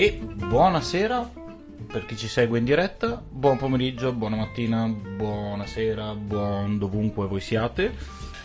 E buonasera per chi ci segue in diretta, buon pomeriggio, buona mattina, buonasera, buon dovunque voi siate.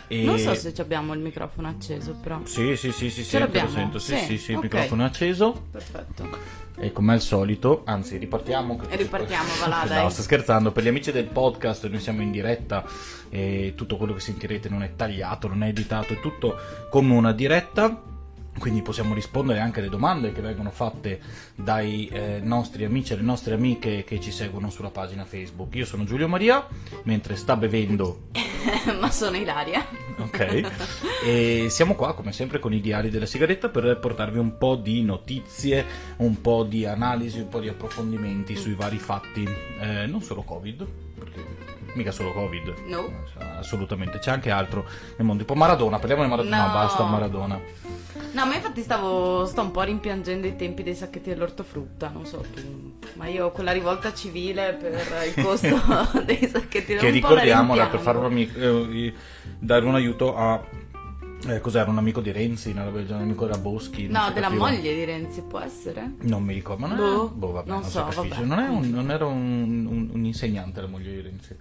E... Non so se abbiamo il microfono acceso, però. Sì, sì, sì, sì, sì lo sento. Sì, sì, sì, sì okay. il microfono è acceso. Perfetto. E come al solito, anzi, ripartiamo. E ripartiamo, va là, dai. No, sto scherzando. Per gli amici del podcast, noi siamo in diretta e tutto quello che sentirete non è tagliato, non è editato, è tutto come una diretta quindi possiamo rispondere anche alle domande che vengono fatte dai eh, nostri amici e le nostre amiche che ci seguono sulla pagina Facebook. Io sono Giulio Maria, mentre sta bevendo... Ma sono Ilaria. Ok. E siamo qua, come sempre, con i diari della sigaretta per portarvi un po' di notizie, un po' di analisi, un po' di approfondimenti sui vari fatti. Eh, non solo Covid, perché mica solo Covid. No. Assolutamente, c'è anche altro nel mondo. Tipo Maradona, parliamo di Maradona. No, no basta Maradona. No, ma infatti stavo, sto un po' rimpiangendo i tempi dei sacchetti dell'ortofrutta, non so tu, ma io quella rivolta civile per il costo dei sacchetti dell'ortofrutta. Che ricordiamola per fare un, eh, dare un aiuto a eh, cos'era un amico di Renzi? Un amico da Boschi? No, della capiva. moglie di Renzi, può essere? Non mi ricordo, ma non, boh, è, boh, vabbè, non, non so. Non, non, era un, un, un, insegnante la moglie di Renzi.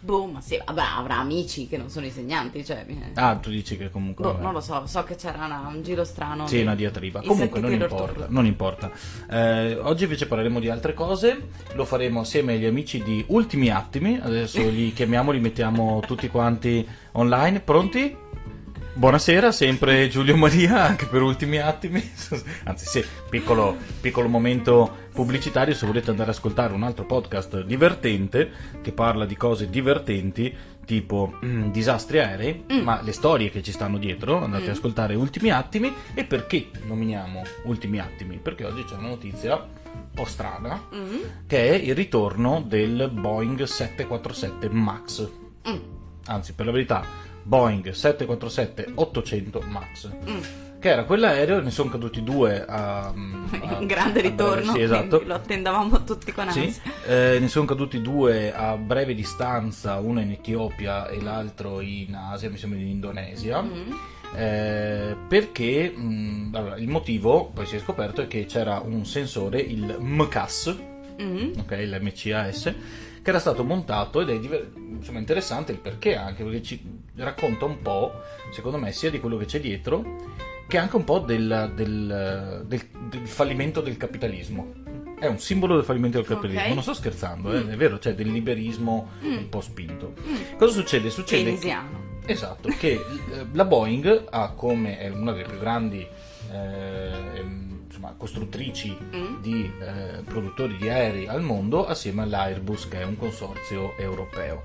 Boh, ma sì, vabbè, avrà amici che non sono insegnanti, cioè... Ah, tu dici che comunque... Boh, non lo so, so che c'era una, un giro strano. Sì, una diatriba. Comunque non importa, non importa. Eh, oggi invece parleremo di altre cose, lo faremo assieme agli amici di Ultimi Attimi, adesso li chiamiamo, li mettiamo tutti quanti online, pronti? Buonasera, sempre Giulio Maria, anche per ultimi attimi. Anzi, sì, piccolo, piccolo, momento pubblicitario. Se volete andare ad ascoltare un altro podcast divertente che parla di cose divertenti, tipo mm, disastri aerei, mm. ma le storie che ci stanno dietro, andate mm. ad ascoltare Ultimi Attimi. E perché nominiamo Ultimi Attimi? Perché oggi c'è una notizia un po' strana, mm. che è il ritorno del Boeing 747 MAX. Mm. Anzi, per la verità Boeing 747-800 MAX. Mm. Che era quell'aereo, ne sono caduti due a. a Un grande a ritorno. Breve, sì, esatto. Lo attendavamo tutti con ansia. Sì, eh, ne sono caduti due a breve distanza, uno in Etiopia e l'altro in Asia, mi sembra in Indonesia. Mm. Eh, perché mh, mm, allora, il motivo, poi si è scoperto, è che c'era un sensore, il MCAS, mm. ok, l'MCAS che era stato montato ed è diver- insomma, interessante il perché anche, perché ci racconta un po', secondo me, sia di quello che c'è dietro, che anche un po' del, del, del, del fallimento del capitalismo. È un simbolo del fallimento del capitalismo, okay. non sto scherzando, eh, mm. è vero, cioè del liberismo mm. un po' spinto. Mm. Cosa succede? Succede Keynesiano. Che, esatto, che eh, la Boeing ha come è una delle più grandi eh, insomma, costruttrici mm. di eh, produttori di aerei al mondo assieme all'Airbus che è un consorzio europeo.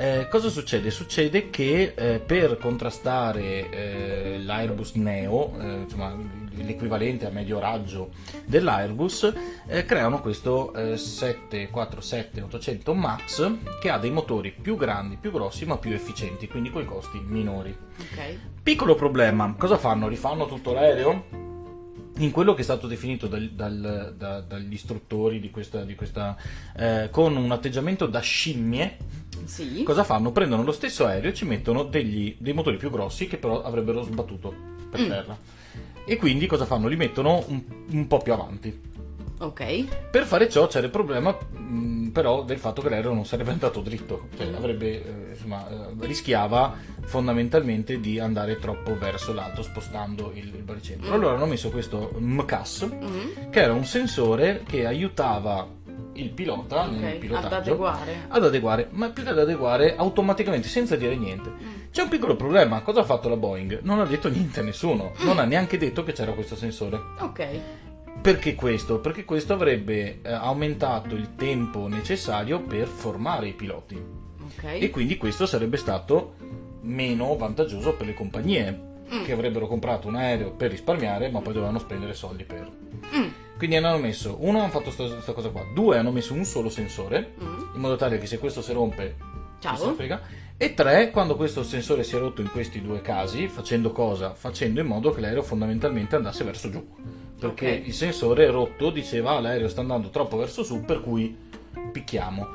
Eh, cosa succede? Succede che eh, per contrastare eh, l'Airbus Neo, eh, insomma, l'equivalente a medio raggio dell'Airbus, eh, creano questo 747-800 MAX che ha dei motori più grandi, più grossi ma più efficienti, quindi con i costi minori. Okay. Piccolo problema, cosa fanno? Rifanno tutto l'aereo? In quello che è stato definito dal, dal, da, dagli istruttori di questa, di questa eh, con un atteggiamento da scimmie, sì. cosa fanno? Prendono lo stesso aereo e ci mettono degli, dei motori più grossi che però avrebbero sbattuto per mm. terra. E quindi cosa fanno? Li mettono un, un po' più avanti. Ok. Per fare ciò c'era il problema mh, mm, però del fatto che l'aereo non sarebbe andato dritto, cioè avrebbe, eh, insomma, eh, rischiava fondamentalmente di andare troppo verso l'alto spostando il, il baricentro. Mm. Allora hanno messo questo MCAS mm. che era un sensore che aiutava il pilota okay. nel pilotaggio ad adeguare. ad adeguare, ma più che ad adeguare automaticamente senza dire niente. Mm. C'è un piccolo problema, cosa ha fatto la Boeing? Non ha detto niente a nessuno, mm. non ha neanche detto che c'era questo sensore. Ok. Perché questo? Perché questo avrebbe eh, aumentato il tempo necessario per formare i piloti. Okay. E quindi questo sarebbe stato meno vantaggioso per le compagnie mm. che avrebbero comprato un aereo per risparmiare, ma poi dovevano spendere soldi per. Mm. Quindi hanno messo, uno hanno fatto questa cosa qua, due hanno messo un solo sensore, mm. in modo tale che se questo si rompe, Ciao. si frega. E tre, quando questo sensore si è rotto in questi due casi, facendo cosa? Facendo in modo che l'aereo fondamentalmente andasse verso giù perché okay. il sensore rotto diceva l'aereo sta andando troppo verso su per cui picchiamo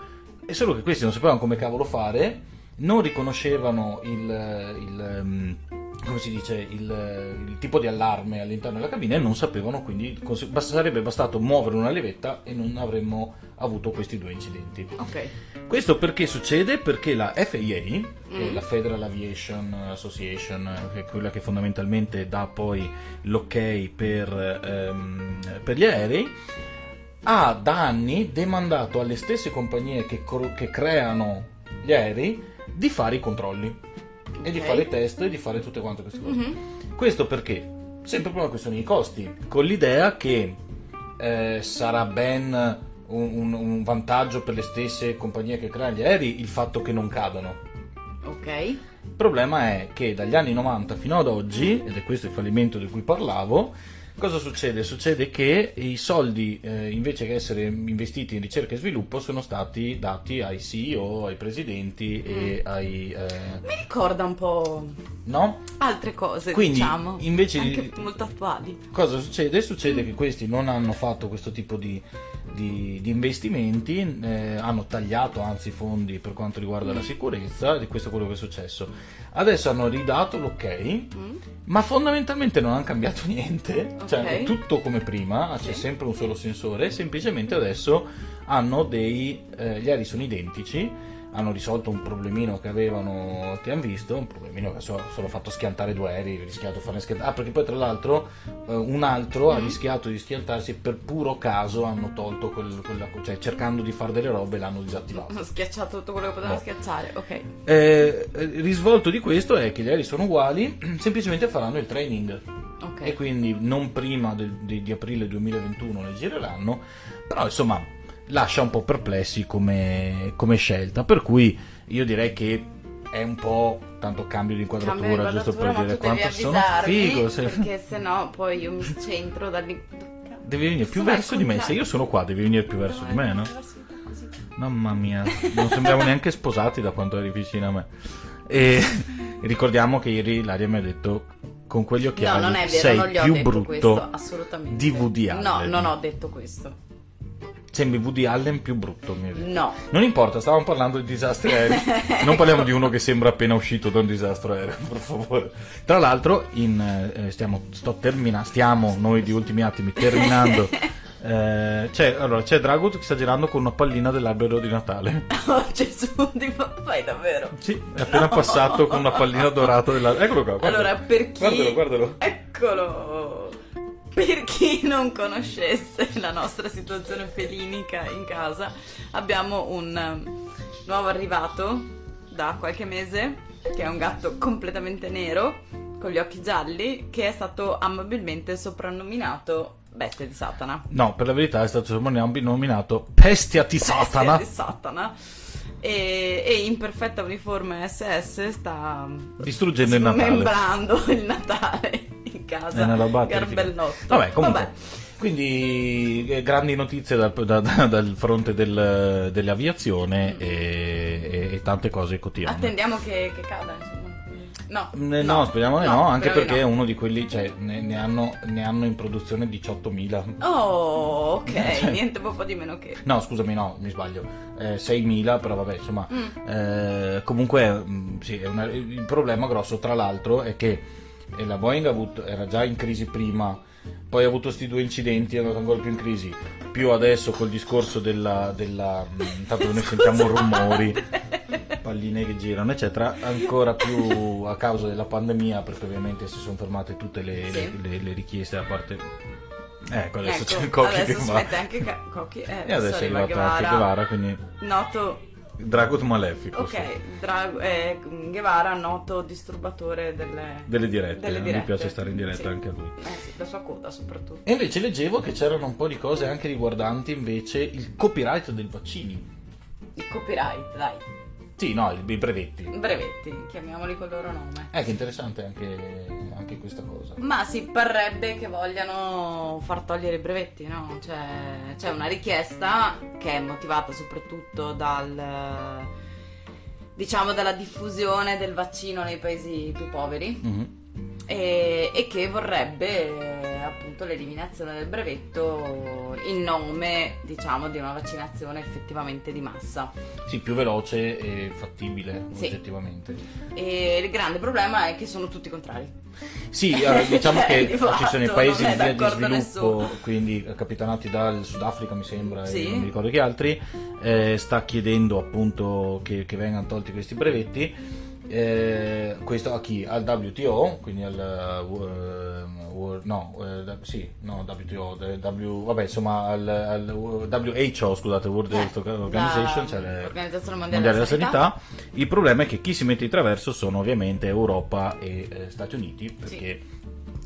e solo che questi non sapevano come cavolo fare non riconoscevano il, il, um, come si dice, il, il, tipo di allarme all'interno della cabina e non sapevano, quindi sarebbe bastato muovere una levetta e non avremmo avuto questi due incidenti. Okay. Questo perché succede? Perché la FAA, mm. la Federal Aviation Association, che è quella che fondamentalmente dà poi l'ok per, ehm, per gli aerei, ha da anni demandato alle stesse compagnie che, che creano gli aerei di fare i controlli okay. e di fare test e di fare tutte quante queste cose. Mm-hmm. Questo perché? Sempre per una questione di costi, con l'idea che eh, sarà ben un, un, un, vantaggio per le stesse compagnie che creano gli aerei il fatto che non cadano. Ok. Il problema è che dagli anni 90 fino ad oggi, ed è questo il fallimento di cui parlavo, Cosa succede? Succede che i soldi, eh, invece che essere investiti in ricerca e sviluppo, sono stati dati ai CEO, ai presidenti mm. e ai... Eh... Mi ricorda un po'... No? Altre cose, Quindi, diciamo. Invece Anche di... molto attuali. Cosa succede? Succede mm. che questi non hanno fatto questo tipo di, di, di investimenti, eh, hanno tagliato anzi i fondi per quanto riguarda mm. la sicurezza, e questo è quello che è successo. Adesso hanno ridato l'ok, mm. ma fondamentalmente non hanno cambiato niente, cioè okay. è tutto come prima, c'è sempre un solo sensore, semplicemente adesso hanno dei, eh, gli aerei sono identici hanno risolto un problemino che avevano che hanno visto un problemino che so, solo fatto schiantare due aerei rischiato di farne schiantare ah perché poi tra l'altro eh, un altro mm. ha rischiato di schiantarsi per puro caso hanno tolto quel, quella cioè cercando di fare delle robe l'hanno disattivato hanno schiacciato tutto quello che potevano no. schiacciare ok eh, eh, risvolto di questo è che gli aerei sono uguali semplicemente faranno il training okay. e quindi non prima del, di, di aprile 2021 le gireranno però insomma lascia un po' perplessi come, come scelta, per cui io direi che è un po' tanto cambio di inquadratura, giusto per dire quanto sono figo. Se... Perché se no poi io mi centro dall'in... Devi venire più verso di me, se io sono qua devi venire più verso di me, no? Mamma mia, non sembriamo neanche sposati da quanto eri vicino a me. E ricordiamo che ieri Laria mi ha detto con quegli occhiali no, non è vero, sei non più brutto questo, assolutamente. Allen. No, non ho detto questo. Sembri Woody Allen più brutto. No. Non importa, stavamo parlando di disastri aerei. non parliamo di uno che sembra appena uscito da un disastro aereo, per favore. Tra l'altro, in, eh, stiamo, termina, stiamo noi di ultimi attimi terminando. Eh, c'è, allora, c'è Dragut che sta girando con una pallina dell'albero di Natale. Oh Gesù, fai davvero? Sì, è appena no. passato con una pallina dorata dell'albero. Eccolo qua. Guardalo. Allora, per chi... Guardalo, guardalo. Eccolo. Per chi non conoscesse la nostra situazione felinica in casa, abbiamo un um, nuovo arrivato da qualche mese, che è un gatto completamente nero, con gli occhi gialli, che è stato amabilmente soprannominato Bestia di Satana. No, per la verità è stato soprannominato Pestia di Satana. Pestia di Satana. E, e, in perfetta uniforme SS sta distruggendo il Natale. Il Natale in casa. Garbellotto. Vabbè, comunque. Vabbè. Quindi eh, grandi notizie dal, da, da, dal fronte del, dell'aviazione mm. e, e, tante cose quotidiane. Attendiamo che, che cada, insomma. No, no, no, speriamo no, no, anche perché è uno di quelli, cioè, ne, ne, hanno, ne hanno, in produzione 18.000. Oh, ok, cioè, niente proprio di meno che... No, scusami, no, mi sbaglio, eh, 6.000, però vabbè, insomma, mm. eh, comunque, mm, sì, una, il problema grosso, tra l'altro, è che la Boeing avuto, era già in crisi prima, poi ha avuto questi due incidenti, è andato ancora più in crisi, più adesso col discorso della... della mm, intanto noi sentiamo rumori palline che girano, eccetera, ancora più a causa della pandemia, perché ovviamente si sono fermate tutte le, sì. le, le richieste da parte Ecco, adesso ecco, c'è Cocchi adesso che va. anche ca- Cocchi. Eh, e adesso è arrivato Guevara, anche Guevara, quindi... Noto... Dragut Malefico. Ok, sì. Dra- eh, Guevara, noto disturbatore delle... Delle dirette. Delle dirette. Mi piace stare in diretta sì. anche a lui. Eh sì, la sua coda soprattutto. E invece leggevo che c'erano un po' di cose anche riguardanti invece il copyright dei vaccini. Il copyright, dai. Sì, no, i brevetti. Brevetti, chiamiamoli col loro nome. Eh, che interessante anche, anche, questa cosa. Ma si parrebbe che vogliano far togliere i brevetti, no? Cioè, c'è una richiesta che è motivata soprattutto dal, diciamo, dalla diffusione del vaccino nei paesi più poveri. Mm-hmm. E, e, che vorrebbe appunto l'eliminazione del brevetto in nome, diciamo, di una vaccinazione effettivamente di massa. Sì, più veloce e fattibile, sì. oggettivamente. E il grande problema è che sono tutti contrari. Sì, eh, diciamo che di ci sono i paesi in via di sviluppo, nessuno. quindi capitanati dal Sudafrica mi sembra, sì. e non mi ricordo che altri, eh, sta chiedendo appunto che, che vengano tolti questi brevetti eh, questo a chi? Al WTO, quindi al uh, uh, no, uh, sì, no, WTO, w, vabbè, insomma al, al WHO, scusate, World Health Organization, cioè l'Organizzazione Mondiale, della Sanità. Sanità. Il problema è che chi si mette di traverso sono ovviamente Europa e eh, Stati Uniti, perché sì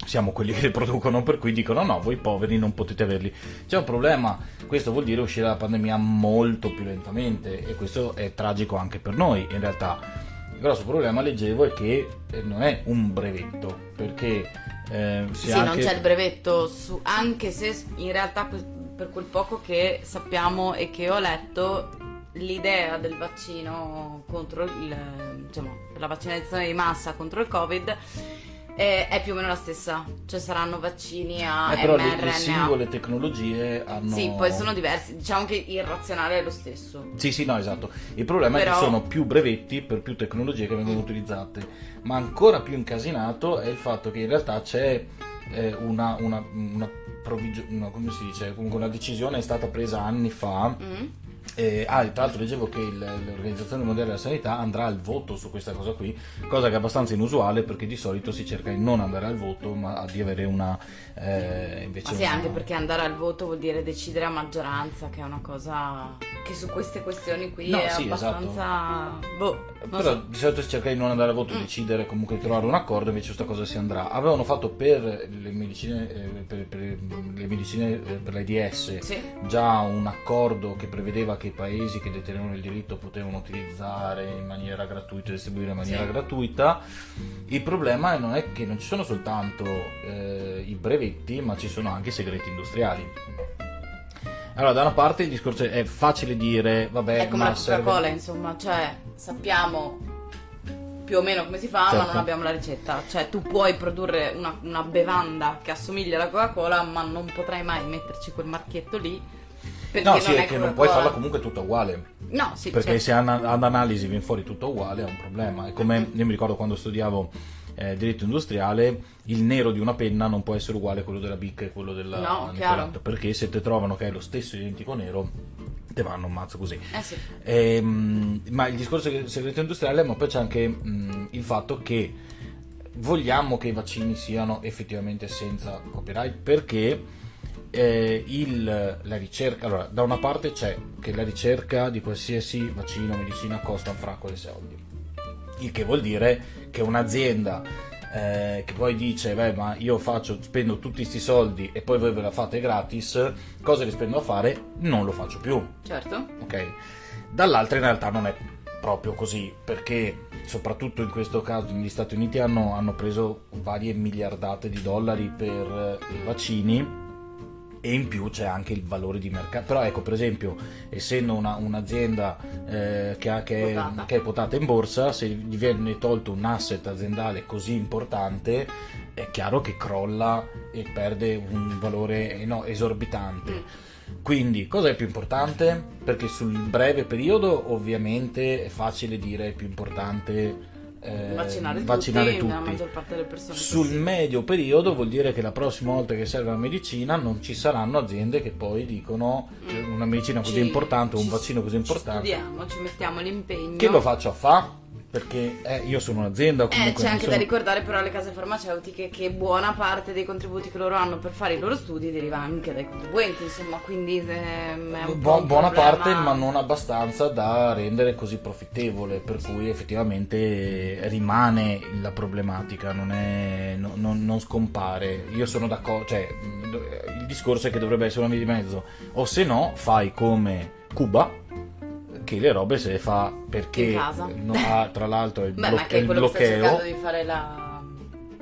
siamo quelli che li producono, per cui dicono no, voi poveri non potete averli. C'è un problema, questo vuol dire uscire dalla pandemia molto più lentamente e questo è tragico anche per noi in realtà il grosso problema, leggevo, è che eh, non è un brevetto, perché eh, sì, anche... non c'è il brevetto, su, anche se in realtà per quel poco che sappiamo e che ho letto, l'idea del vaccino contro il, diciamo, la vaccinazione di massa contro il Covid è, è, più o meno la stessa, cioè saranno vaccini a eh, però mRNA. Le, le singole tecnologie hanno... Sì, poi sono diversi, diciamo che il razionale è lo stesso. Sì, sì, no, esatto. Il problema però... è che sono più brevetti per più tecnologie che vengono utilizzate, ma ancora più incasinato è il fatto che in realtà c'è eh, una, una, una, provvigio- no, come si dice, comunque una decisione è stata presa anni fa. Mm eh, ah, tra l'altro leggevo che il, l'Organizzazione Mondiale della Sanità andrà al voto su questa cosa qui, cosa che è abbastanza inusuale perché di solito si cerca di non andare al voto ma di avere una... Eh, invece ma sì, una... anche perché andare al voto vuol dire decidere a maggioranza, che è una cosa che su queste questioni qui no, è sì, abbastanza... Esatto. Boh, Però so. di solito si cerca di non andare al voto, mm. decidere comunque di trovare un accordo, invece questa cosa si andrà. Avevano fatto per le medicine, eh, per, per, le medicine eh, per l'AIDS sì. già un accordo che prevedeva che i paesi che detenevano il diritto potevano utilizzare in maniera gratuita e distribuire in maniera sì. gratuita. Il problema non è che non ci sono soltanto eh, i brevetti, ma ci sono anche i segreti industriali. Allora, da una parte il discorso è facile dire, vabbè, è come la Coca-Cola, serve... insomma, cioè sappiamo più o meno come si fa, certo. ma non certo. abbiamo la ricetta. Cioè, tu puoi produrre una, una bevanda che assomiglia alla Coca-Cola, ma non potrai mai metterci quel marchietto lì perché no, sì, è che non puoi farla comunque tutta uguale. No, sì, Perché certo. se ad analisi viene fuori tutto uguale è un problema. È come io mi ricordo quando studiavo eh, diritto industriale, il nero di una penna non può essere uguale a quello della bicca e quello della no, Nicoletta, perché se te trovano che è lo stesso identico nero te vanno un mazzo così. Eh sì. ehm, ma il discorso del segreto industriale, ma poi c'è anche mh, il fatto che vogliamo che i vaccini siano effettivamente senza copyright perché eh, il, la ricerca, allora da una parte c'è che la ricerca di qualsiasi vaccino o medicina costa un fracco di soldi, il che vuol dire che un'azienda eh, che poi dice beh ma io faccio, spendo tutti questi soldi e poi voi ve la fate gratis, cosa li spendo a fare? Non lo faccio più. Certo. Ok. Dall'altra in realtà non è proprio così perché soprattutto in questo caso negli Stati Uniti hanno, hanno preso varie miliardate di dollari per i vaccini e in più c'è anche il valore di mercato. Però ecco, per esempio, essendo una, un'azienda eh, che, ha, che, è, che, è, quotata in borsa, se gli viene tolto un asset aziendale così importante, è chiaro che crolla e perde un valore no, esorbitante. Mm. Quindi, cosa è più importante? Perché sul breve periodo ovviamente è facile dire è più importante eh, vaccinare, vaccinare tutti, la maggior parte delle persone. Sul medio periodo vuol dire che la prossima volta che serve la medicina non ci saranno aziende che poi dicono mm. una medicina così ci, importante, un vaccino così importante. Ci studiamo, ci mettiamo l'impegno. Che lo faccio a fa? Perché eh, io sono un'azienda eh, comunque eh, c'è anche sono... da ricordare però alle case farmaceutiche che buona parte dei contributi che loro hanno per fare i loro studi deriva anche dai contribuenti insomma quindi ehm, è un Bu- buona parte ma non abbastanza da rendere così profittevole per cui effettivamente rimane la problematica non, è, no, non, non scompare. Io sono d'accordo cioè il discorso è che dovrebbe essere una via di mezzo. O se no fai come Cuba che le robe se le fa perché no, ha, tra l'altro il, Beh, blo- ma che è quello. Che sta cercando di fare la,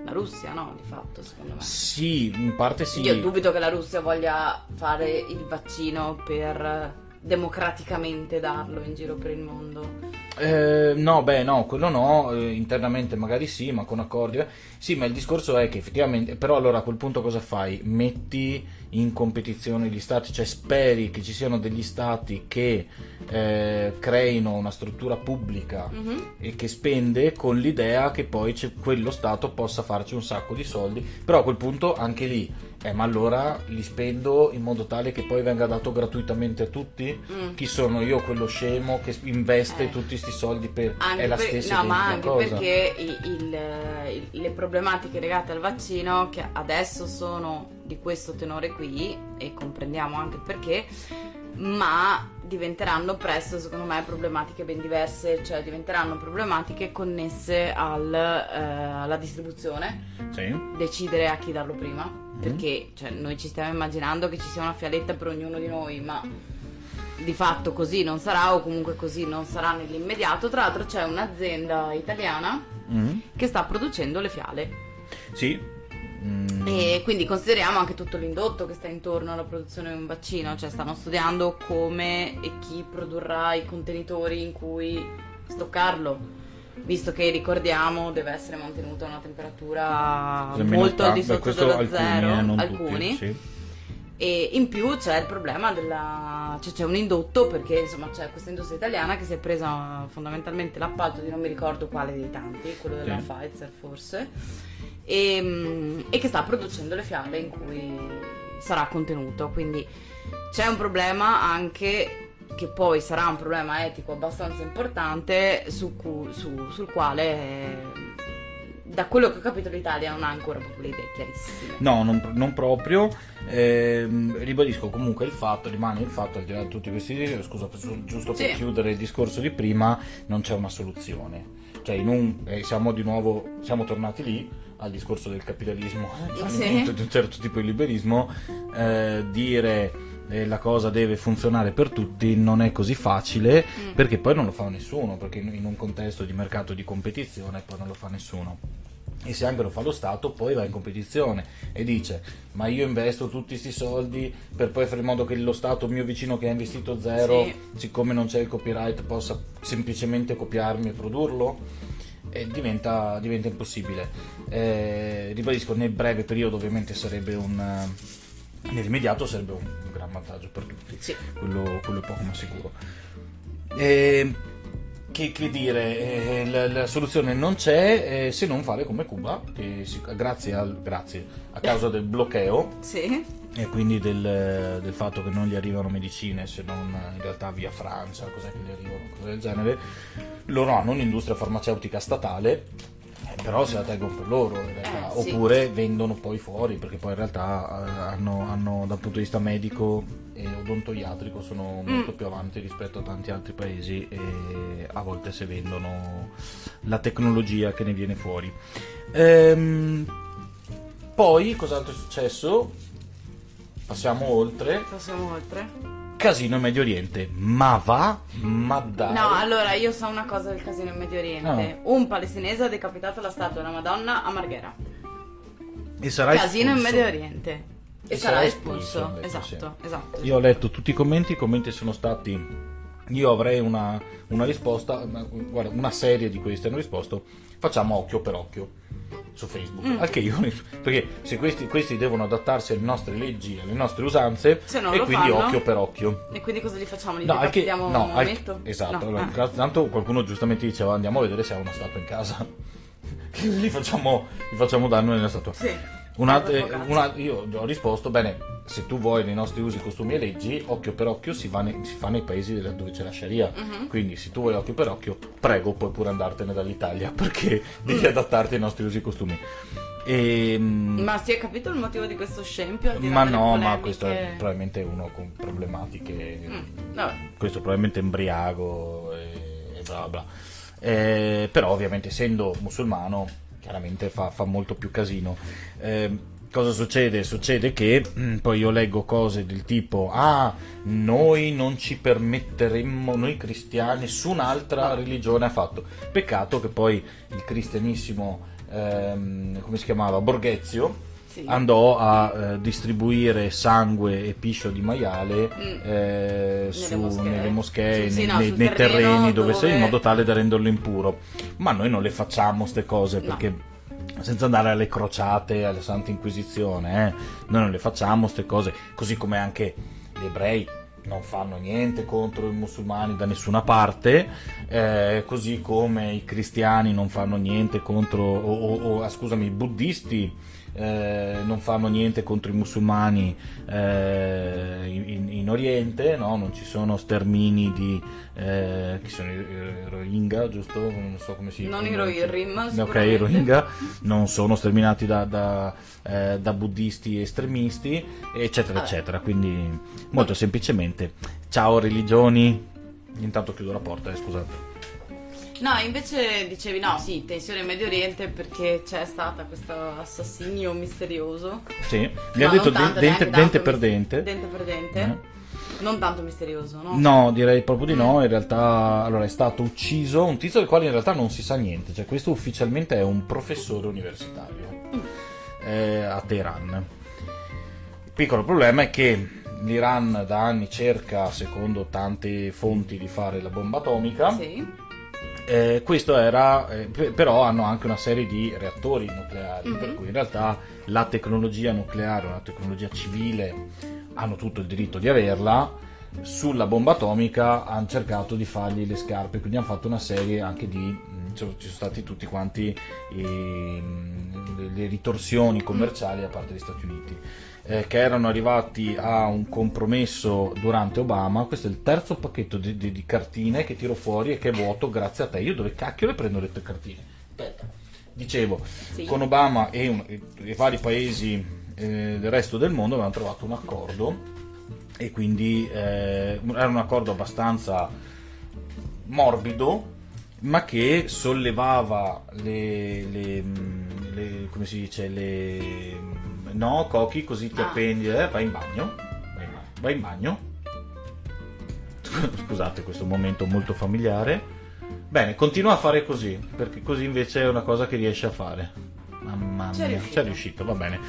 la Russia, no? Di fatto, secondo me. Sì, in parte sì. Io dubito che la Russia voglia fare il vaccino per democraticamente darlo in giro per il mondo. Eh, no, beh, no, quello no, eh, internamente magari sì, ma con accordi. eh. Sì, ma il discorso è che effettivamente, però allora a quel punto cosa fai? Metti in competizione gli stati, cioè speri che ci siano degli stati che eh, creino una struttura pubblica Mhm. e che spende con l'idea che poi quello stato possa farci un sacco di soldi, però a quel punto anche lì, eh, ma allora li spendo in modo tale che poi venga dato gratuitamente a tutti? Mm. Chi sono io, quello scemo che investe Eh. tutti questi soldi per... Anche è la per- stessa no, ma anche cosa. perché il- il- le problematiche legate al vaccino, che adesso sono di questo tenore qui, e comprendiamo anche il perché, ma diventeranno presto, secondo me, problematiche ben diverse, cioè diventeranno problematiche connesse al, eh, alla distribuzione, Sì. decidere a chi darlo prima. Perché cioè, noi ci stiamo immaginando che ci sia una fialetta per ognuno di noi, ma di fatto così non sarà o comunque così non sarà nell'immediato. Tra l'altro c'è un'azienda italiana Mm. che sta producendo le fiale Sì. Mm. e quindi consideriamo anche tutto l'indotto che sta intorno alla produzione di un vaccino, cioè stanno studiando come e chi produrrà i contenitori in cui stoccarlo. Visto che ricordiamo deve essere mantenuta a una temperatura Almeno molto al di sotto dello alcuni, zero, eh, alcuni, tutti, sì. e in più c'è il problema della. cioè c'è un indotto perché insomma c'è questa industria italiana che si è presa fondamentalmente l'appalto di non mi ricordo quale dei tanti, quello della Sì. Pfizer forse, e, mm, e che sta producendo le fiale in cui sarà contenuto. Quindi c'è un problema anche che poi sarà un problema etico abbastanza importante su cu- su- sul quale eh, da quello che ho capito l'Italia non ha ancora proprio le idee chiarissime. No, non, non proprio. Ehm, ribadisco comunque il fatto, rimane il fatto, al di là di tutti questi scusa, su- giusto per Sì. chiudere il discorso di prima, non c'è una soluzione. Cioè, in un, eh, siamo di nuovo, siamo tornati lì al discorso del capitalismo, il Sì. di un certo tipo di liberismo, eh, dire eh, la cosa deve funzionare per tutti non è così facile Mm. perché poi non lo fa nessuno, perché in in un contesto di mercato di competizione poi non lo fa nessuno. E se anche lo fa lo Stato, poi va in competizione e dice: Ma io investo tutti questi soldi per poi fare in modo che lo Stato mio vicino che ha investito zero, Sì. siccome non c'è il copyright, possa semplicemente copiarmi e produrlo. E diventa, diventa impossibile. Eh, ribadisco, nel breve periodo, ovviamente, sarebbe un. eh, Nell'immediato sarebbe un, un gran vantaggio per tutti Sì. quello, quello è poco ma sicuro. E, che, che dire, eh, la, la soluzione non c'è eh, se non fare come Cuba, che si- grazie, al, grazie a causa del bloqueo Sì. E quindi del, del fatto che non gli arrivano medicine se non in realtà via Francia, cos'è che gli arrivano, cose del genere, loro hanno un'industria farmaceutica statale. eh, Però se la tengono per loro in realtà, Eh, sì. oppure vendono poi fuori perché poi in realtà eh, hanno, hanno dal punto di vista medico e odontoiatrico sono molto più avanti rispetto a tanti altri paesi e a volte se vendono la tecnologia che ne viene fuori. Ehm, poi cos'altro è successo? Passiamo oltre. Passiamo oltre. Casino in Medio Oriente. Ma va? Ma dai. No, allora io so una cosa del casino in Medio Oriente. Un palestinese ha decapitato la statua della Madonna a Marghera. e sarà casino in. Medio Oriente. E, E sarà sarà espulso. espulso, esatto, esatto. Io ho letto tutti i commenti, i commenti sono stati. Io avrei una, una risposta, una, guarda, una serie di questi hanno risposto. Facciamo occhio per occhio su Facebook. Mm. Anche io, perché se questi, questi devono adattarsi alle nostre leggi, alle nostre usanze, e quindi fanno- occhio per occhio. E quindi cosa li facciamo? Li No, anche, no, un momento? esatto. No, allora, ah. Tanto qualcuno giustamente diceva andiamo a vedere se ha una statua in casa. Gli facciamo, gli facciamo danno nella statua. Sì. Una- Proprio eh, cazzo. una- io ho risposto, bene, se tu vuoi nei nostri usi, costumi e leggi, occhio per occhio si, nei- si fa nei paesi dove c'è la Sharia. Mhm. Quindi se tu vuoi occhio per occhio, prego, puoi pure andartene dall'Italia perché Mm. devi adattarti ai nostri usi e costumi. E, mm, Ma si è capito il motivo di questo scempio? ma no, ma questo è probabilmente uno con problematiche. Mm, vabbè. Questo probabilmente embriago e, e bla bla. Eh, però ovviamente essendo musulmano chiaramente fa, fa molto più casino. Eh, cosa succede? Succede che mm, poi io leggo cose del tipo ah noi non ci permetteremmo, noi cristiani, nessun'altra religione ha fatto. Peccato che poi il cristianissimo, ehm, come si chiamava, Borghezio, Sì. andò a eh, distribuire sangue e piscio di maiale Mm. eh, su- moschee. nelle moschee, Sì, nei, no, nei- nei terreni dove, sei, in dove- modo tale da renderlo impuro. Ma noi non le facciamo queste cose No. perché senza andare alle crociate, alla Santa Inquisizione, eh, noi non le facciamo queste cose, così come anche gli ebrei non fanno niente contro i musulmani da nessuna parte, eh, così come i cristiani non fanno niente contro, o, o- o, ah, scusami, i buddisti eh, non fanno niente contro i musulmani eh, in, in Oriente, no? non ci sono stermini di eh, chi sono i Rohingya, giusto? Non so come si Non i. Rohirrim, Ok, i. Rohingya non sono sterminati da, da, eh, da buddisti estremisti, eccetera, Vabbè. eccetera. Quindi, molto semplicemente, ciao religioni. Intanto chiudo la porta, eh, scusate. No, invece dicevi no, sì, tensione in Medio Oriente perché c'è stato questo assassinio misterioso. Sì, mi No, ha detto tanto, de- dente, dente per dente. Dente per dente. Eh. Non tanto misterioso, no? No, direi proprio di no. In realtà, allora è stato ucciso un tizio del quale in realtà non si sa niente. Cioè, questo ufficialmente è un professore universitario eh, a Teheran. Il piccolo problema è che l'Iran da anni cerca, secondo tante fonti, di fare la bomba atomica. Sì. Eh, questo era, eh, pe- però hanno anche una serie di reattori nucleari, Mhm. per cui in realtà la tecnologia nucleare, una tecnologia civile, hanno tutto il diritto di averla. Sulla bomba atomica hanno cercato di fargli le scarpe, quindi hanno fatto una serie anche di. mh, ci sono stati tutti quanti mh, le ritorsioni commerciali da parte degli Stati Uniti. eh, che erano arrivati a un compromesso durante Obama. Questo è il terzo pacchetto di, di- di cartine che tiro fuori e che è vuoto grazie a te. Io dove cacchio le prendo le tue cartine? Aspetta. Dicevo, Sì. con Obama e, un- e i vari paesi eh, del resto del mondo avevano trovato un accordo e quindi eh, era un accordo abbastanza morbido ma che sollevava le, le- le- come si dice le no cochi così ti Ah. appendi eh, vai in bagno vai in bagno, scusate questo momento molto familiare. Bene continua a fare così perché così invece è una cosa che riesce a fare. Mamma C'è mia riuscito. c'è riuscito va bene.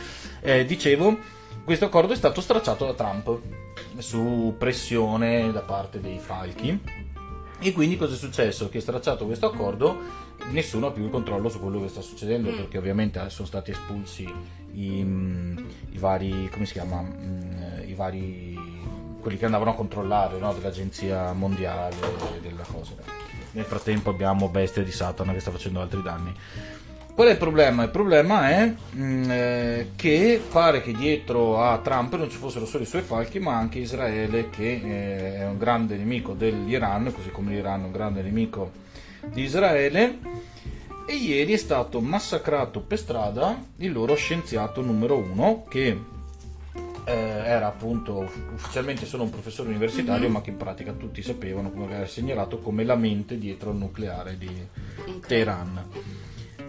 Eh, dicevo questo accordo è stato stracciato da Trump su pressione da parte dei falchi e quindi cosa è successo? Che stracciato questo accordo nessuno ha più il controllo su quello che sta succedendo Mm. perché ovviamente sono stati espulsi i, mm, i vari come si chiama Mm, i vari quelli che andavano a controllare no? dell'agenzia mondiale della cosa nel frattempo abbiamo Bestia di Satana che sta facendo altri danni Qual è il problema? Il problema è mm, eh, che pare che dietro a Trump non ci fossero solo i suoi falchi, ma anche Israele, che eh, è un grande nemico dell'Iran, così come l'Iran è un grande nemico di Israele. E ieri è stato massacrato per strada il loro scienziato numero uno, che eh, era appunto ufficialmente solo un professore universitario, Mhm. ma che in pratica tutti sapevano, come aveva segnalato, come la mente dietro al nucleare di Ok. Teheran.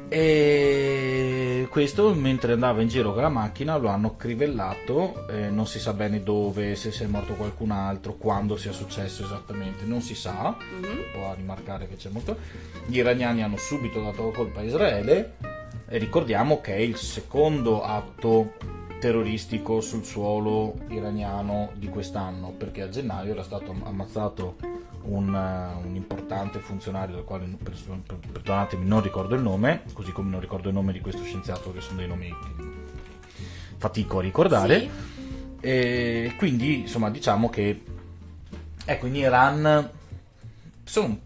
E questo mentre andava in giro con la macchina lo hanno crivellato, eh, non si sa bene dove, se sia morto qualcun altro, quando sia successo esattamente, non si sa, Mhm. può rimarcare che c'è molto. Gli iraniani hanno subito dato la colpa a Israele e ricordiamo che è il secondo atto terroristico sul suolo iraniano di quest'anno, perché a gennaio era stato ammazzato un, eh, un importante funzionario del quale per- per- perdonatemi non ricordo il nome, così come non ricordo il nome di questo scienziato che sono dei nomi che fatico a ricordare. Sì. E quindi insomma diciamo che ecco in Iran sono un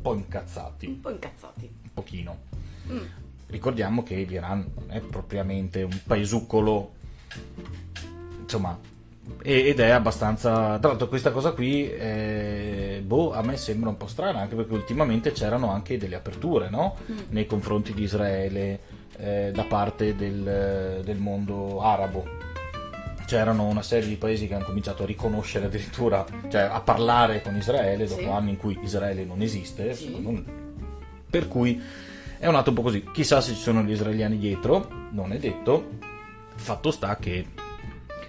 po' incazzati, Un po' incazzati. un pochino. Mm. Ricordiamo che l'Iran non è propriamente un paesuccolo, insomma, ed è abbastanza. Tra l'altro, questa cosa qui, eh, boh, a me sembra un po' strana, anche perché ultimamente c'erano anche delle aperture, no? Mm. Nei confronti di Israele eh, da parte del, del mondo arabo. C'erano una serie di paesi che hanno cominciato a riconoscere addirittura, cioè a parlare con Israele dopo Sì. anni in cui Israele non esiste. Sì. non- Per cui è un atto un po' così. Chissà se ci sono gli israeliani dietro, non è detto. Fatto sta che.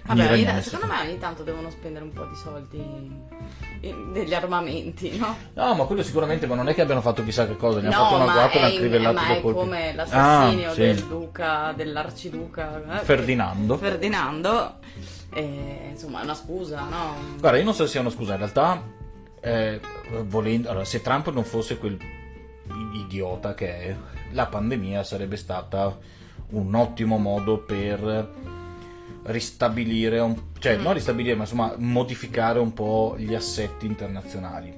Gli Vabbè, iraniani- secondo me ogni tanto devono spendere un po' di soldi. degli armamenti, no? No, ma quello sicuramente, ma non è che abbiano fatto chissà che cosa, ne no, hanno fatto una guappa e l'hanno crivellato ma è colpi. come l'assassinio Ah, sì. del duca, dell'arciduca eh, Ferdinando. Ferdinando. E, insomma, è una scusa, no? Guarda, io non so se sia una scusa, in realtà, eh, volendo, allora, se Trump non fosse quel idiota che è, la pandemia sarebbe stata un ottimo modo per ristabilire, un- cioè Mm. non ristabilire, ma insomma modificare un po' gli assetti internazionali.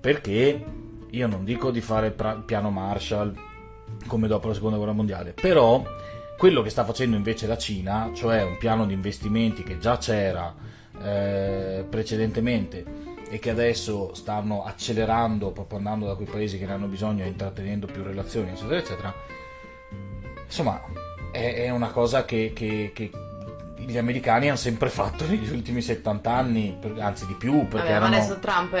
Perché io non dico di fare pra- piano Marshall come dopo la seconda guerra mondiale, però quello che sta facendo invece la Cina, cioè un piano di investimenti che già c'era eh, precedentemente e che adesso stanno accelerando, proprio andando da quei paesi che ne hanno bisogno e intrattenendo più relazioni, eccetera, eccetera, insomma è, è una cosa che, che- che gli americani hanno sempre fatto negli ultimi 70 anni, per- anzi di più, perché Vabbè, erano, è-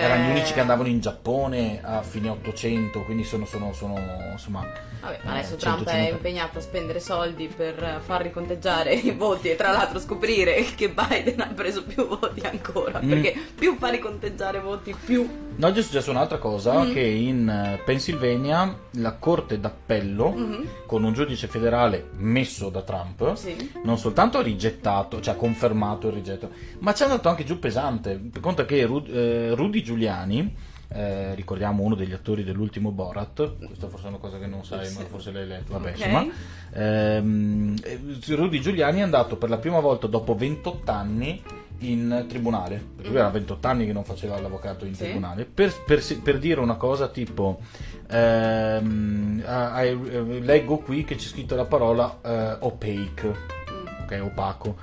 erano gli unici che andavano in Giappone a fine 800, quindi sono, sono, sono insomma... Vabbè, ma adesso eh, Trump è 150. impegnato a spendere soldi per far riconteggiare i voti e tra l'altro scoprire che Biden ha preso più voti ancora. Mm. Perché più fa riconteggiare voti, più. No, oggi è successa un'altra cosa, Mm. che in eh, Pennsylvania la Corte d'Appello, Mhm, con un giudice federale messo da Trump, Sì. non soltanto ha rigettato, cioè ha confermato il rigetto, ma ci è andato anche giù pesante. Conta che eh, Rudy Giuliani, eh, ricordiamo uno degli attori dell'ultimo Borat, questa forse è una cosa che non sai, ma forse l'hai letto, vabbè, Ok. insomma. Ehm, eh, Rudy Giuliani è andato per la prima volta dopo 28 anni in tribunale, perché lui era 28 anni che non faceva l'avvocato in Sì. tribunale, per, per per dire una cosa tipo, ehm, ah, eh, leggo qui che c'è scritto la parola eh, opaque, Mm. ok, opaco.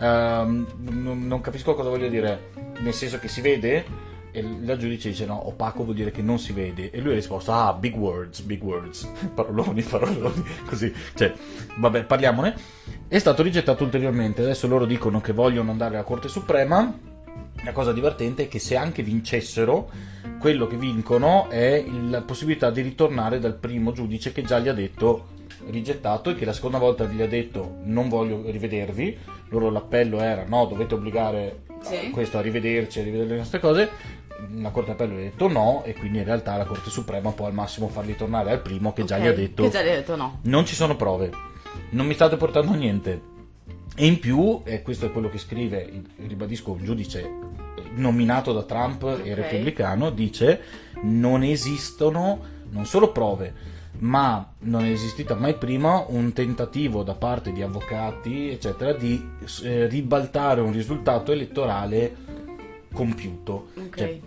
Ehm, non, non capisco cosa voglio dire, nel senso che si vede e la giudice dice no, opaco vuol dire che non si vede e lui ha risposto ah, big words, big words, paroloni, paroloni, così, cioè, vabbè, parliamone. È stato rigettato ulteriormente, adesso loro dicono che vogliono andare alla Corte Suprema. La cosa divertente è che se anche vincessero, quello che vincono è la possibilità di ritornare dal primo giudice che già gli ha detto rigettato e che la seconda volta gli ha detto non voglio rivedervi. Loro l'appello era no, dovete obbligare Sì. questo a rivederci, a rivedere le nostre cose. La Corte d'Appello gli ha detto no e quindi in realtà la Corte Suprema può al massimo farli tornare al primo che già Ok, gli ha detto Che già gli ha detto no. non ci sono prove, non mi state portando niente. E in più, e questo è quello che scrive, ribadisco, un giudice nominato da Trump Ok. e repubblicano, dice non esistono non solo prove, ma non è esistita mai prima un tentativo da parte di avvocati, eccetera, di eh, ribaltare un risultato elettorale compiuto. Ok. Cioè,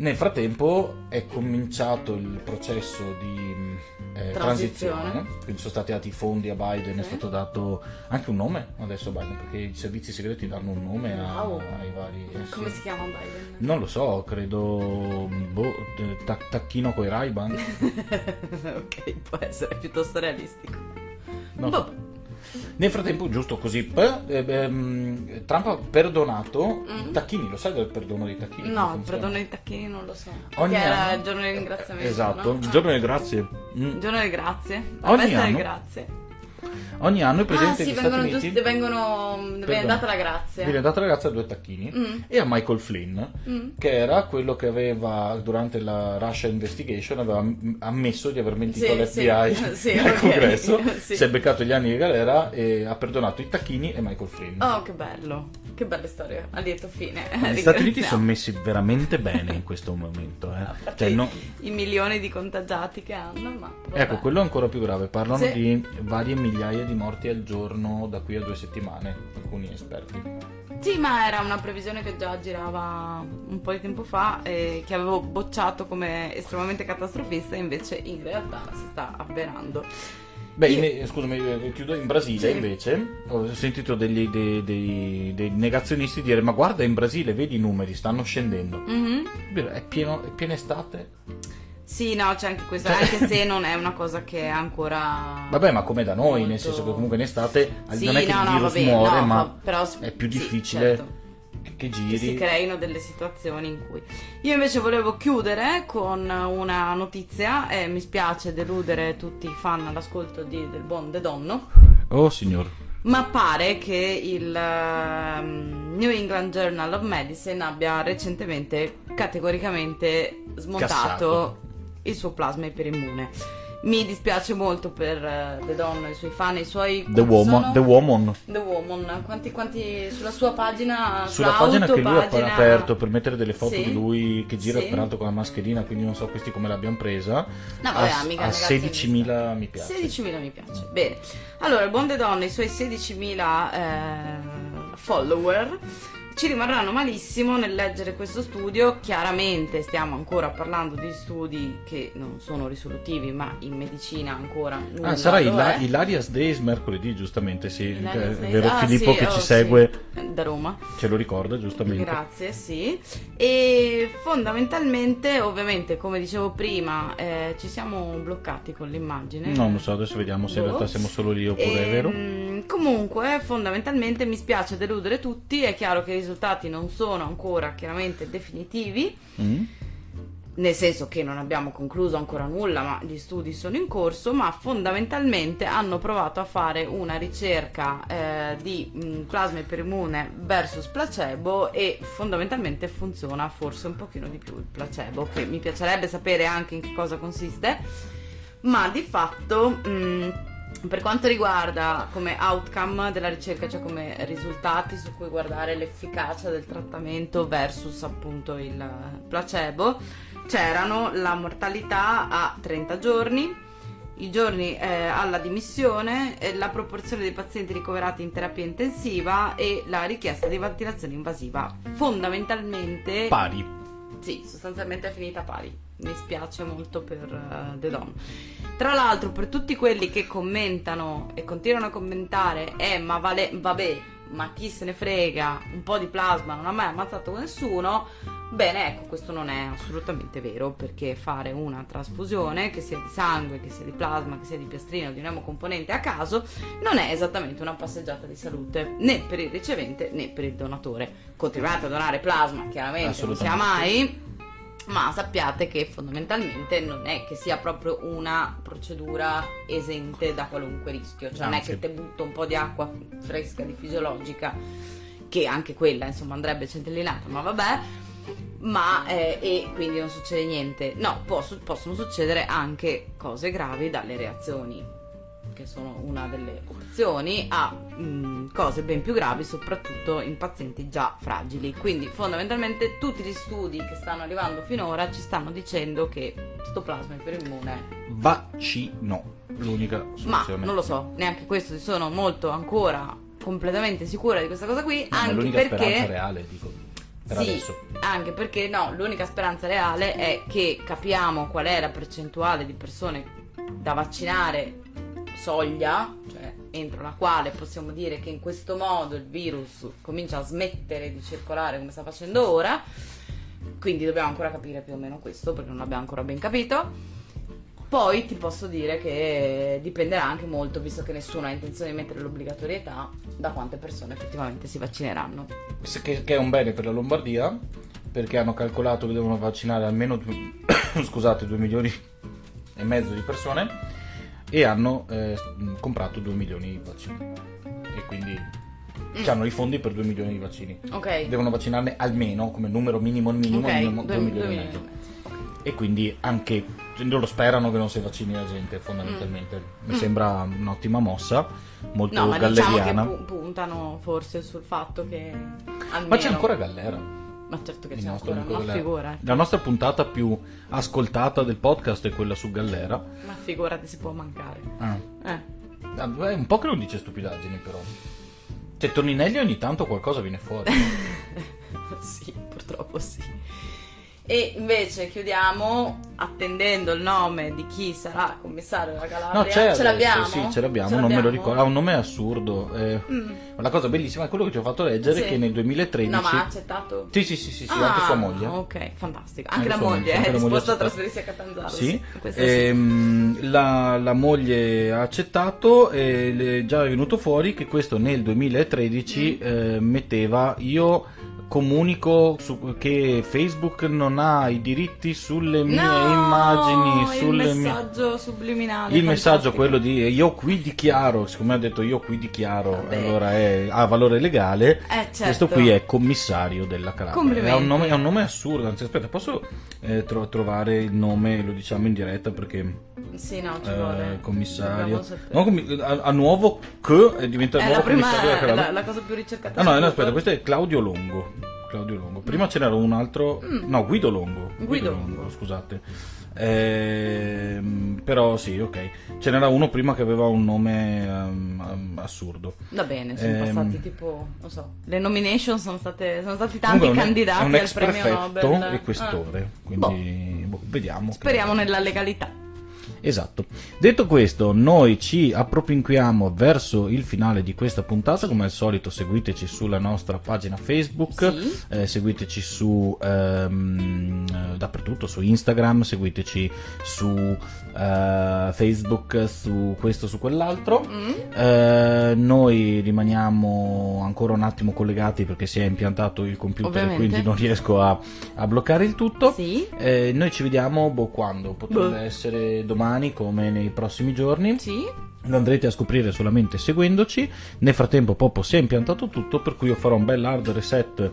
nel frattempo è cominciato il processo di eh, Transizione. transizione. quindi sono stati dati i fondi a Biden, è Sì. stato dato anche un nome adesso a Biden, perché i servizi segreti danno un nome a- Wow. ai vari... eh, sì. Come si chiama Biden? Non lo so, credo boh, eh, tac- tacchino coi Ray-Ban. ok, può essere piuttosto realistico. Non Boh. Nel frattempo, giusto così, eh, ehm, Trump ha perdonato Mm. Tacchini, lo sai del perdono dei Tacchini? No, il perdono dei tacchini non lo so. Ogni Perché era anno- il giorno del ringraziamento. Esatto, no? il giorno delle grazie. Mm. Il giorno delle grazie. La Ogni festa anno? grazie. Ogni anno il Ah, presidente sì, degli vengono Stati Uniti giusti, vengono. Viene data la grazia. viene data la grazia a due tacchini Mm. e a Michael Flynn, Mm. che era quello che aveva durante la Russia Investigation aveva ammesso di aver mentito Sì, all'FBI sì, sì, al ok, congresso, si è beccato gli anni di galera e ha perdonato i tacchini e Michael Flynn. Oh, che bello. Che bella storia. A lieto fine. Gli Stati Uniti sono messi veramente bene in questo momento. eh. A parte Cioè, no- I milioni di contagiati che hanno, ma. vabbè. Ecco, quello è ancora più grave. Parlano Sì. di varie migliaia di morti al giorno da qui a due settimane, alcuni esperti. Sì, ma era una previsione che già girava un po' di tempo fa e che avevo bocciato come estremamente catastrofista, invece in realtà si sta avverando. Beh, in- scusami, eh, chiudo. In Brasile Sì. invece ho sentito degli- dei, dei- dei negazionisti dire: Ma guarda, in Brasile vedi i numeri, stanno scendendo. Mhm. Vero, È, pieno, è piena estate. Sì, no, c'è anche questo, Cioè- anche se non è una cosa che è ancora... Vabbè, ma come da noi, nel Molto- senso che comunque in estate Sì, non è che no, il no, virus vabbè, muore, no, ma però è più sì, difficile certo. Che che si giri. creino delle situazioni in cui io invece volevo chiudere con una notizia e mi spiace deludere tutti i fan all'ascolto di- del buon De Donno Oh signor. ma pare che il um, New England Journal of Medicine abbia recentemente categoricamente smontato Cassato. il suo plasma iperimmune. Mi dispiace molto per uh, The Don, i suoi fan, i suoi... The Woman? The Woman. The Woman, quanti, quanti sulla sua pagina, Sulla pagina che lui ha aperto per mettere delle foto Sì. di lui che gira Sì. peraltro con la mascherina, quindi non so questi come l'abbiamo presa. No, vabbè, ha, amica, ragazzi, 16.000 mi piace. 16.000 mi piace. Bene. Allora, il buon De Donne, i suoi 16.000 eh, follower ci rimarranno malissimo nel leggere questo studio. Chiaramente stiamo ancora parlando di studi che non sono risolutivi, ma in medicina ancora Ah, sarà lo Ila- è. Hilarious Days mercoledì, giustamente, sì. Hilarious Eh, vero Ah, Filippo sì, che oh, ci sì. segue da Roma. ce lo ricorda, giustamente. Grazie, sì. E fondamentalmente, ovviamente, come dicevo prima, eh, ci siamo bloccati con l'immagine. No, non so, adesso vediamo se in Boh. realtà siamo solo lì oppure è vero. Ehm, Comunque, fondamentalmente mi spiace deludere tutti. È chiaro che i risultati non sono ancora chiaramente definitivi, Mm? nel senso che non abbiamo concluso ancora nulla, ma gli studi sono in corso. Ma fondamentalmente hanno provato a fare una ricerca eh, di mh, plasma iperimmune versus placebo e fondamentalmente funziona forse un pochino di più il placebo, che mi piacerebbe sapere anche in che cosa consiste ma di fatto mh, per quanto riguarda come outcome della ricerca, cioè come risultati su cui guardare l'efficacia del trattamento versus appunto il placebo, c'erano la mortalità a 30 giorni, i giorni eh, alla dimissione, eh, la proporzione dei pazienti ricoverati in terapia intensiva e la richiesta di ventilazione invasiva. Fondamentalmente Pari. sì, sostanzialmente è finita pari. Mi spiace molto per eh, The Don. Tra l'altro, per tutti quelli che commentano e continuano a commentare, eh, ma vale, vabbè, ma chi se ne frega, un po' di plasma non ha mai ammazzato nessuno. Bene, ecco, questo non è assolutamente vero, perché fare una trasfusione, che sia di sangue, che sia di plasma, che sia di piastrina o di un emocomponente a caso, non è esattamente una passeggiata di salute, né per il ricevente né per il donatore. Continuate a donare plasma, chiaramente, non sia mai, ma sappiate che fondamentalmente non è che sia proprio una procedura esente da qualunque rischio, cioè non è che te butto un po' di acqua fresca di fisiologica, che anche quella insomma andrebbe centellinata, ma vabbè, ma eh, e quindi non succede niente. No, posso- possono succedere anche cose gravi dalle reazioni che sono una delle opzioni, a mm, cose ben più gravi, soprattutto in pazienti già fragili. Quindi, fondamentalmente, tutti gli studi che stanno arrivando finora ci stanno dicendo che sto plasma iperimmune. Vaccino. L'unica Ma soluzione. non lo so, neanche questo si sono molto ancora completamente sicura di questa cosa qui. No, ma anche l'unica perché. speranza reale, dico. Per Sì, adesso. anche perché no, l'unica speranza reale è che capiamo qual è la percentuale di persone da vaccinare soglia, cioè entro la quale possiamo dire che in questo modo il virus comincia a smettere di circolare come sta facendo ora. Quindi dobbiamo ancora capire più o meno questo perché non l'abbiamo ancora ben capito. Poi ti posso dire che dipenderà anche molto, visto che nessuno ha intenzione di mettere l'obbligatorietà, da quante persone effettivamente si vaccineranno. Che, che è un bene per la Lombardia, perché hanno calcolato che devono vaccinare almeno due, scusate, 2 milioni e mezzo di persone e hanno eh, comprato 2 milioni di vaccini. E quindi Mm. hanno i fondi per 2 milioni di vaccini. Ok. Devono vaccinarne almeno, come numero minimo, minimo, Ok, minimo, due- 2 due milioni e milioni mezzo. e mezzo. Ok. E quindi anche loro sperano che non si vaccini la gente, fondamentalmente. Mi sembra un'ottima mossa, molto Mm. No, ma diciamo che galleriana. pu- puntano forse sul fatto che almeno... Ma c'è ancora Gallera. Ma certo che c'è ancora, ma figurati. La nostra puntata più ascoltata del podcast è quella su Gallera. Ma figurati si può mancare. Ah. Eh. Ah, È un po' che non dice stupidaggini, però. Cioè, Toninelli ogni tanto qualcosa viene fuori. sì, purtroppo sì. E invece chiudiamo attendendo il nome di chi sarà commissario della Calabria. No, ce adesso, l'abbiamo? Sì, ce l'abbiamo, Ce non me lo l'abbiamo? ricordo. Ha un nome assurdo. eh. Mm. La cosa bellissima è quello che ti ho fatto leggere Sì. che nel 2013... No, ma ha accettato? Sì, sì, sì, sì, sì, Ah, anche sua moglie. Ok, fantastico. Anche, Anche la moglie è disposta a trasferirsi a Catanzaro. Sì, sì. Ehm, la, la moglie ha accettato e già è venuto fuori che questo nel 2013 Mm. eh, metteva io comunico che Facebook non ha i diritti sulle mie No, immagini, il sulle mie... messaggio subliminale. Il messaggio fantastico. quello di io qui dichiaro, siccome ha detto io qui dichiaro, Vabbè. allora è- ha valore legale. Eh, certo. Questo qui è commissario della Calabria. È un nome, è un nome assurdo. Anzi, aspetta, posso eh, tro- trovare il nome? Lo diciamo in diretta perché Sì, no, ci eh, vuole. commissario. No, commi- a, a nuovo che diventa il È nuovo la prima, commissario della Calabria. la, la cosa più ricercata. Ah no, no, aspetta, questo è Claudio Longo. Claudio Longo. Prima ce n'era un altro. Mm. No, Guido Longo. Guido Longo. scusate. Ehm, però sì, ok. Ce n'era uno prima che aveva un nome ehm, assurdo. Va bene, sono Ehm. passati tipo, non so, le nomination sono state, sono stati tanti un- candidati un al premio Nobel. e questore. Ah. Quindi boh, vediamo. che- Speriamo nella legalità. Esatto. Detto questo, noi ci appropinquiamo verso il finale di questa puntata. Come al solito, seguiteci sulla nostra pagina Facebook, Sì. eh, seguiteci su ehm, eh, dappertutto, su Instagram, seguiteci su eh, Facebook, su questo, su quell'altro. Mm? Eh, noi rimaniamo ancora un attimo collegati perché si è impiantato il computer, Ovviamente. quindi non riesco a, a bloccare il tutto. Sì. Eh, noi ci vediamo boh, quando? Potrebbe Boh. essere domani come nei prossimi giorni. Sì. Lo andrete a scoprire solamente seguendoci. Nel frattempo Poppo si è impiantato tutto, per cui io farò un bel hard reset